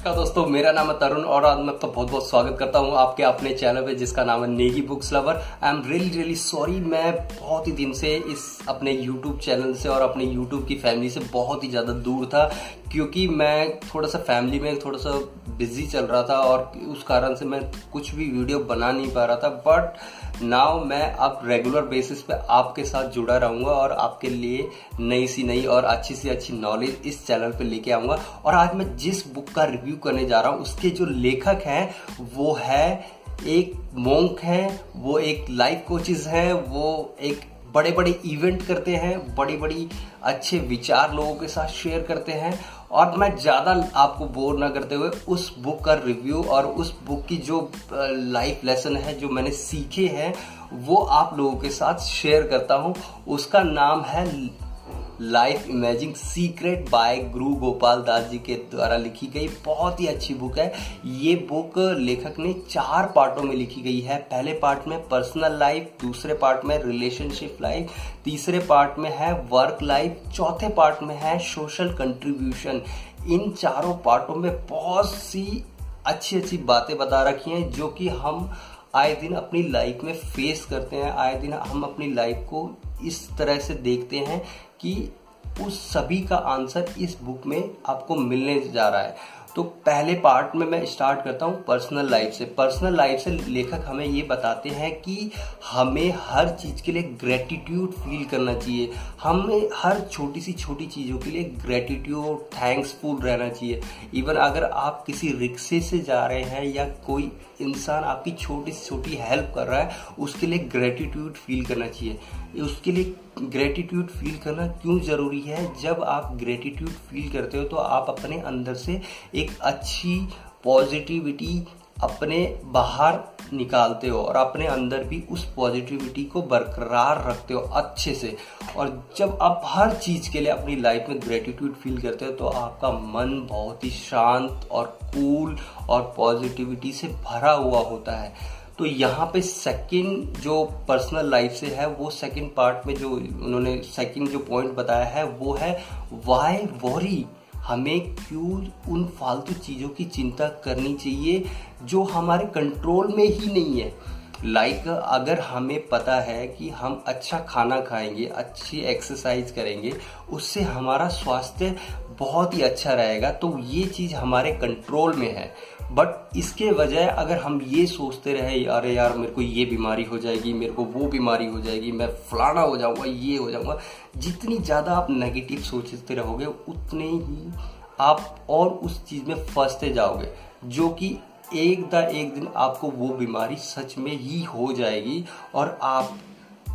नमस्कार दोस्तों, मेरा नाम है तरुण और आज मैं तो बहुत बहुत स्वागत करता हूँ आपके अपने चैनल पे, जिसका नाम है Negi books lover. I am really really sorry मैं बहुत ही दिन से इस अपने यूट्यूब चैनल से और अपने यूट्यूब की फैमिली से बहुत ही ज़्यादा दूर था, क्योंकि मैं थोड़ा सा फैमिली में थोड़ा सा बिज़ी चल रहा था और उस कारण से मैं कुछ भी वीडियो बना नहीं पा रहा था बट नाउ मैं अब रेगुलर बेसिस पे आपके साथ जुड़ा रहूँगा और आपके लिए नई सी नई और अच्छी सी अच्छी नॉलेज इस चैनल पे लेके आऊँगा। और आज मैं जिस बुक का रिव्यू करने जा रहा हूँ, उसके जो लेखक हैं, वो है एक मोंक है, वो एक लाइफ कोचेज हैं, वो एक बड़े बड़े इवेंट करते हैं बड़ी बड़ी अच्छे विचार लोगों के साथ शेयर करते हैं और मैं ज़्यादा आपको बोर ना करते हुए उस बुक का रिव्यू और उस बुक की जो लाइफ लेसन है, जो मैंने सीखे हैं, वो आप लोगों के साथ शेयर करता हूँ। उसका नाम है लाइफ इमेजिंग सीक्रेट बाय गुरु गोपाल दास जी के द्वारा लिखी गई बहुत ही अच्छी बुक है। ये बुक लेखक ने चार पार्टों में लिखी गई है। पहले पार्ट में पर्सनल लाइफ दूसरे पार्ट में रिलेशनशिप लाइफ तीसरे पार्ट में है वर्क लाइफ चौथे पार्ट में है सोशल कंट्रीब्यूशन इन चारों पार्टों में बहुत सी अच्छी अच्छी बातें बता रखी हैं जो कि हम आए दिन अपनी लाइफ में फेस करते हैं। आए दिन हम अपनी लाइफ को इस तरह से देखते हैं कि उस सभी का आंसर इस बुक में आपको मिलने जा रहा है। तो पहले पार्ट में मैं स्टार्ट करता हूँ पर्सनल लाइफ से। पर्सनल लाइफ से लेखक हमें ये बताते हैं कि हमें हर चीज़ के लिए ग्रेटिट्यूड फील करना चाहिए। हमें हर छोटी सी छोटी चीज़ों के लिए ग्रेटिट्यूड थैंक्सफुल रहना चाहिए। इवन अगर आप किसी रिक्शे से जा रहे हैं या कोई इंसान आपकी छोटी से छोटी हेल्प कर रहा है, उसके लिए ग्रेटिट्यूड फील करना चाहिए। उसके लिए ग्रेटिट्यूड फील करना क्यों ज़रूरी है? जब आप ग्रेटिट्यूड फील करते हो तो आप अपने अंदर से एक अच्छी पॉजिटिविटी अपने बाहर निकालते हो और अपने अंदर भी उस पॉजिटिविटी को बरकरार रखते हो अच्छे से। और जब आप हर चीज़ के लिए अपनी लाइफ में ग्रेटिट्यूड फील करते हो तो आपका मन बहुत ही शांत और कूल और पॉजिटिविटी से भरा हुआ होता है। तो यहाँ पे सेकंड जो पर्सनल लाइफ से है वो सेकंड पार्ट में जो उन्होंने सेकंड जो पॉइंट बताया है वो है वाई वॉरी हमें क्यों उन फालतू चीज़ों की चिंता करनी चाहिए जो हमारे कंट्रोल में ही नहीं है? लाइक like, अगर हमें पता है कि हम अच्छा खाना खाएँगे अच्छी एक्सरसाइज करेंगे उससे हमारा स्वास्थ्य बहुत ही अच्छा रहेगा तो ये चीज़ हमारे कंट्रोल में है। बट इसके वजह अगर हम ये सोचते रहे अरे यार, मेरे को ये बीमारी हो जाएगी, मेरे को वो बीमारी हो जाएगी, मैं फलाना हो जाऊँगा, ये हो जाऊँगा। जितनी ज़्यादा आप नेगेटिव सोचते रहोगे, उतने ही आप और उस चीज़ में फंसते जाओगे, जो कि एक दा एक दिन आपको वो बीमारी सच में ही हो जाएगी और आप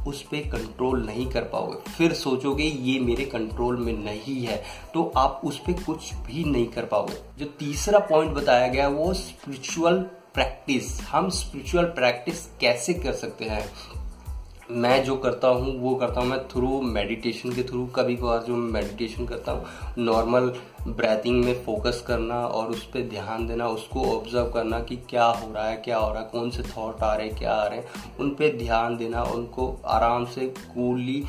उस पर कंट्रोल नहीं कर पाओगे। फिर सोचोगे, ये मेरे कंट्रोल में नहीं है। तो आप उस पर कुछ भी नहीं कर पाओगे। जो तीसरा पॉइंट बताया गया, वो स्पिरिचुअल प्रैक्टिस हम स्पिरिचुअल प्रैक्टिस कैसे कर सकते हैं? मैं जो करता हूँ, वो करता हूँ मैं थ्रू मेडिटेशन के थ्रू कभी कभार जो मेडिटेशन करता हूँ नॉर्मल ब्रेथिंग में फोकस करना और उस पर ध्यान देना, उसको ऑब्ज़र्व करना कि क्या हो रहा है, क्या हो रहा है, कौन से थॉट आ रहे हैं, क्या आ रहे हैं, उन पर ध्यान देना, उनको आराम से कूली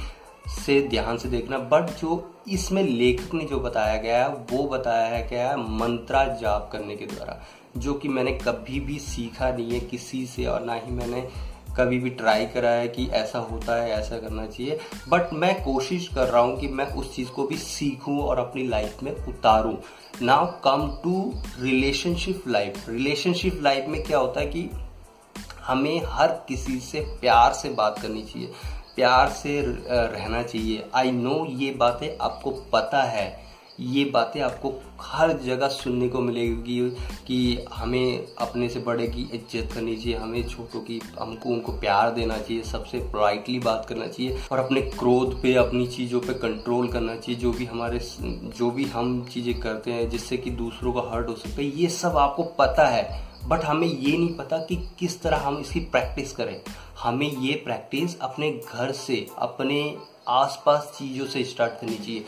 से ध्यान से देखना। बट जो इसमें लेखक ने जो बताया गया है, वो बताया है क्या है मंत्रा जाप करने के द्वारा, जो कि मैंने कभी भी सीखा नहीं है किसी से और ना ही मैंने कभी भी ट्राई करा है कि ऐसा होता है, ऐसा करना चाहिए। बट मैं कोशिश कर रहा हूँ कि मैं उस चीज़ को भी सीखूं और अपनी लाइफ में उतारूं। Now come to relationship life relationship life में क्या होता है कि हमें हर किसी से प्यार से बात करनी चाहिए। प्यार से रहना चाहिए। आई नो ये बातें आपको पता है। ये बातें आपको हर जगह सुनने को मिलेगी कि हमें अपने से बड़े की इज़्ज़त करनी चाहिए, हमें छोटों की, हमको उनको प्यार देना चाहिए, सबसे पोलाइटली बात करना चाहिए और अपने क्रोध पे, अपनी चीज़ों पे कंट्रोल करना चाहिए, जो भी हमारे जो भी हम चीज़ें करते हैं, जिससे कि दूसरों का हर्ट हो सकता है, ये सब आपको पता है। बट हमें ये नहीं पता कि किस तरह हम इसकी प्रैक्टिस करें। हमें ये प्रैक्टिस अपने घर से, अपने आसपास चीज़ों से स्टार्ट करनी चाहिए।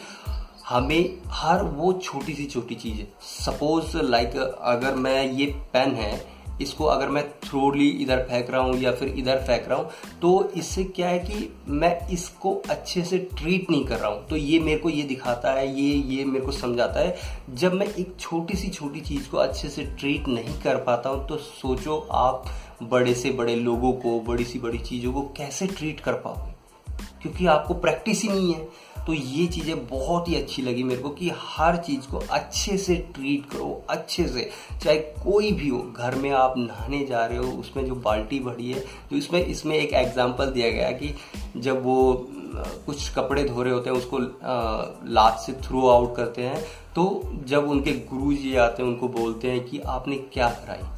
हमें हर वो छोटी सी छोटी चीज़ सपोज़ लाइक अगर मैं ये पेन है, इसको अगर मैं थ्रोली इधर फेंक रहा हूँ या फिर इधर फेंक रहा हूँ तो इससे क्या है कि मैं इसको अच्छे से ट्रीट नहीं कर रहा हूँ। तो ये मेरे को ये दिखाता है, ये ये मेरे को समझाता है। जब मैं एक छोटी सी छोटी चीज़ को अच्छे से ट्रीट नहीं कर पाता हूँ तो सोचो आप बड़े से बड़े लोगों को, बड़ी सी बड़ी चीज़ों को कैसे ट्रीट कर पाओगे? क्योंकि आपको प्रैक्टिस ही नहीं है। तो ये चीज़ें बहुत ही अच्छी लगी मेरे को कि हर चीज़ को अच्छे से ट्रीट करो, अच्छे से। चाहे कोई भी हो, घर में आप नहाने जा रहे हो, उसमें जो बाल्टी भरी है तो इसमें इसमें एक एग्ज़ाम्पल दिया गया कि जब वो कुछ कपड़े धो रहे होते हैं, उसको लात से थ्रू आउट करते हैं तो जब उनके गुरु जी आते हैं, उनको बोलते हैं कि आपने क्या कराई?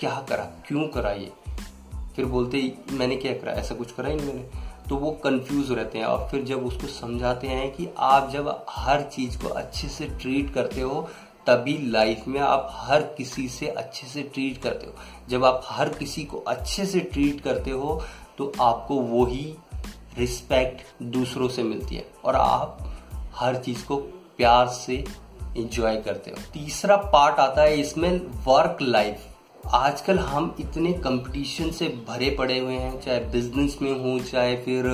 क्या करा? क्यों करा ये फिर बोलते मैंने क्या करा? ऐसा कुछ करा ही नहीं मैंने। तो वो कंफ्यूज रहते हैं और फिर जब उसको समझाते हैं कि आप जब हर चीज़ को अच्छे से ट्रीट करते हो, तभी लाइफ में आप हर किसी से अच्छे से ट्रीट करते हो। जब आप हर किसी को अच्छे से ट्रीट करते हो तो आपको वही रिस्पेक्ट दूसरों से मिलती है और आप हर चीज़ को प्यार से इंजॉय करते हो। तीसरा पार्ट आता है इसमें वर्क लाइफ आजकल हम इतने कंपटीशन से भरे पड़े हुए हैं, चाहे बिज़नेस में हो, चाहे फिर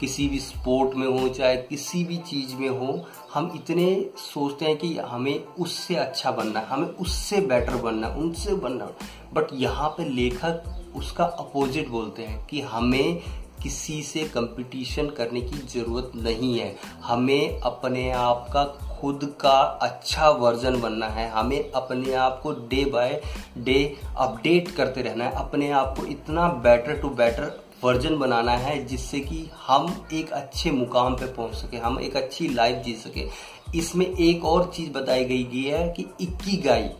किसी भी स्पोर्ट में हो, चाहे किसी भी चीज़ में हो, हम इतने सोचते हैं कि हमें उससे अच्छा बनना है, हमें उससे बेटर बनना है, उनसे बनना बट यहाँ पे लेखक उसका अपोजिट बोलते हैं कि हमें किसी से कंपटीशन करने की ज़रूरत नहीं है। हमें अपने आप का खुद का अच्छा वर्जन बनना है। हमें अपने आप को डे बाय डे अपडेट करते रहना है। अपने आप को इतना बेटर टू बेटर वर्जन बनाना है जिससे कि हम एक अच्छे मुकाम पे पहुँच सके, हम एक अच्छी लाइफ जी सके। इसमें एक और चीज़ बताई गई है कि इक्की गाई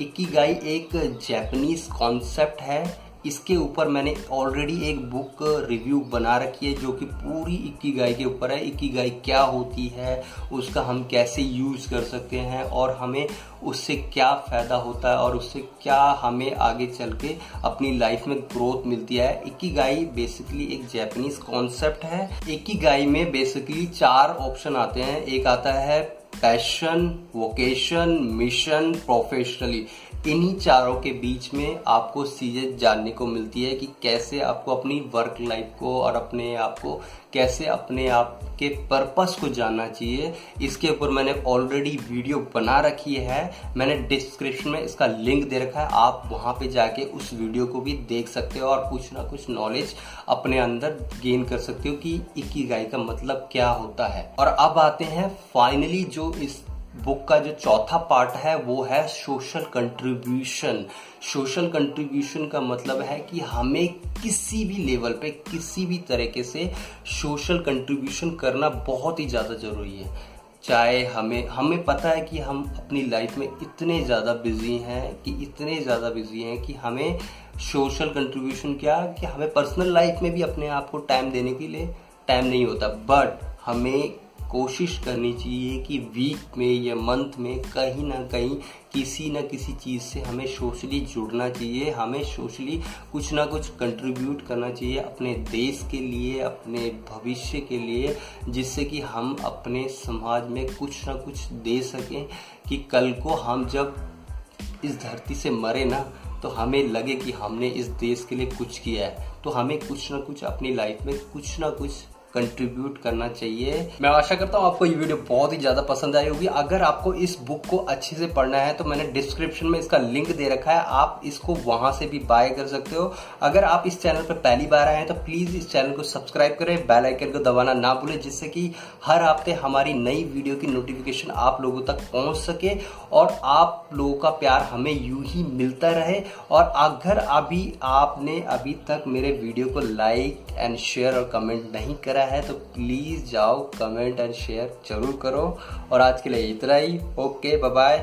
इक्की गाई एक जैपनीज कॉन्सेप्ट है। इसके ऊपर मैंने ऑलरेडी एक बुक रिव्यू बना रखी है, जो कि पूरी इक्की गाय के ऊपर है। इक्की गाय क्या होती है, उसका हम कैसे यूज़ कर सकते हैं, और हमें उससे क्या फ़ायदा होता है, और उससे क्या हमें आगे चल के अपनी लाइफ में ग्रोथ मिलती है। इक्की गाय बेसिकली एक जैपनीज कॉन्सेप्ट है। इक्की गाय में बेसिकली चार ऑप्शन आते हैं। एक आता है पैशन वोकेशन मिशन प्रोफेशनली इन्हीं चारों के बीच में आपको चीज़ें जानने को मिलती है कि कैसे आपको अपनी वर्क लाइफ को और अपने आप को कैसे अपने आप के पर्पस को जानना चाहिए, इसके ऊपर मैंने ऑलरेडी वीडियो बना रखी है। मैंने डिस्क्रिप्शन में इसका लिंक दे रखा है। आप वहाँ पे जाके उस वीडियो को भी देख सकते हो और कुछ ना कुछ नॉलेज अपने अंदर गेन कर सकते हो कि इक्की गाय का मतलब क्या होता है। और अब आते हैं फाइनली जो इस बुक का जो चौथा पार्ट है, वो है सोशल कंट्रीब्यूशन। सोशल कंट्रीब्यूशन का मतलब है कि हमें किसी भी लेवल पे, किसी भी तरीके से सोशल कंट्रीब्यूशन करना बहुत ही ज़्यादा ज़रूरी है। चाहे हमें हमें पता है कि हम अपनी लाइफ में इतने ज़्यादा बिज़ी हैं, कि इतने ज़्यादा बिज़ी हैं कि हमें सोशल कंट्रीब्यूशन क्या, कि हमें पर्सनल लाइफ में भी अपने आप को टाइम देने के लिए टाइम नहीं होता। बट हमें कोशिश करनी चाहिए कि वीक में या मंथ में कहीं ना कहीं किसी न किसी चीज़ से हमें सोशली जुड़ना चाहिए, हमें सोशली कुछ ना कुछ कंट्रीब्यूट करना चाहिए अपने देश के लिए, अपने भविष्य के लिए, जिससे कि हम अपने समाज में कुछ ना कुछ दे सकें कि कल को हम जब इस धरती से मरे ना तो हमें लगे कि हमने इस देश के लिए कुछ किया है। तो हमें कुछ ना कुछ अपनी लाइफ में कुछ ना कुछ कंट्रीब्यूट करना चाहिए। मैं आशा करता हूँ आपको ये वीडियो बहुत ही ज़्यादा पसंद आई होगी। अगर आपको इस बुक को अच्छे से पढ़ना है तो मैंने डिस्क्रिप्शन में इसका लिंक दे रखा है। आप इसको वहाँ से भी बाय कर सकते हो। अगर आप इस चैनल पर पहली बार आए हैं तो प्लीज़ इस चैनल को सब्सक्राइब करें बेल आइकन को दबाना ना भूलें, जिससे कि हर हफ़्ते हमारी नई वीडियो की नोटिफिकेशन आप लोगों तक पहुँच सके और आप लोगों का प्यार हमें यूँ ही मिलता रहे। और अगर अभी आपने अभी तक मेरे वीडियो को लाइक एंड शेयर और कमेंट नहीं करा करा है तो प्लीज़ जाओ कमेंट एंड शेयर ज़रूर करो। और आज के लिए इतना ही। Okay bye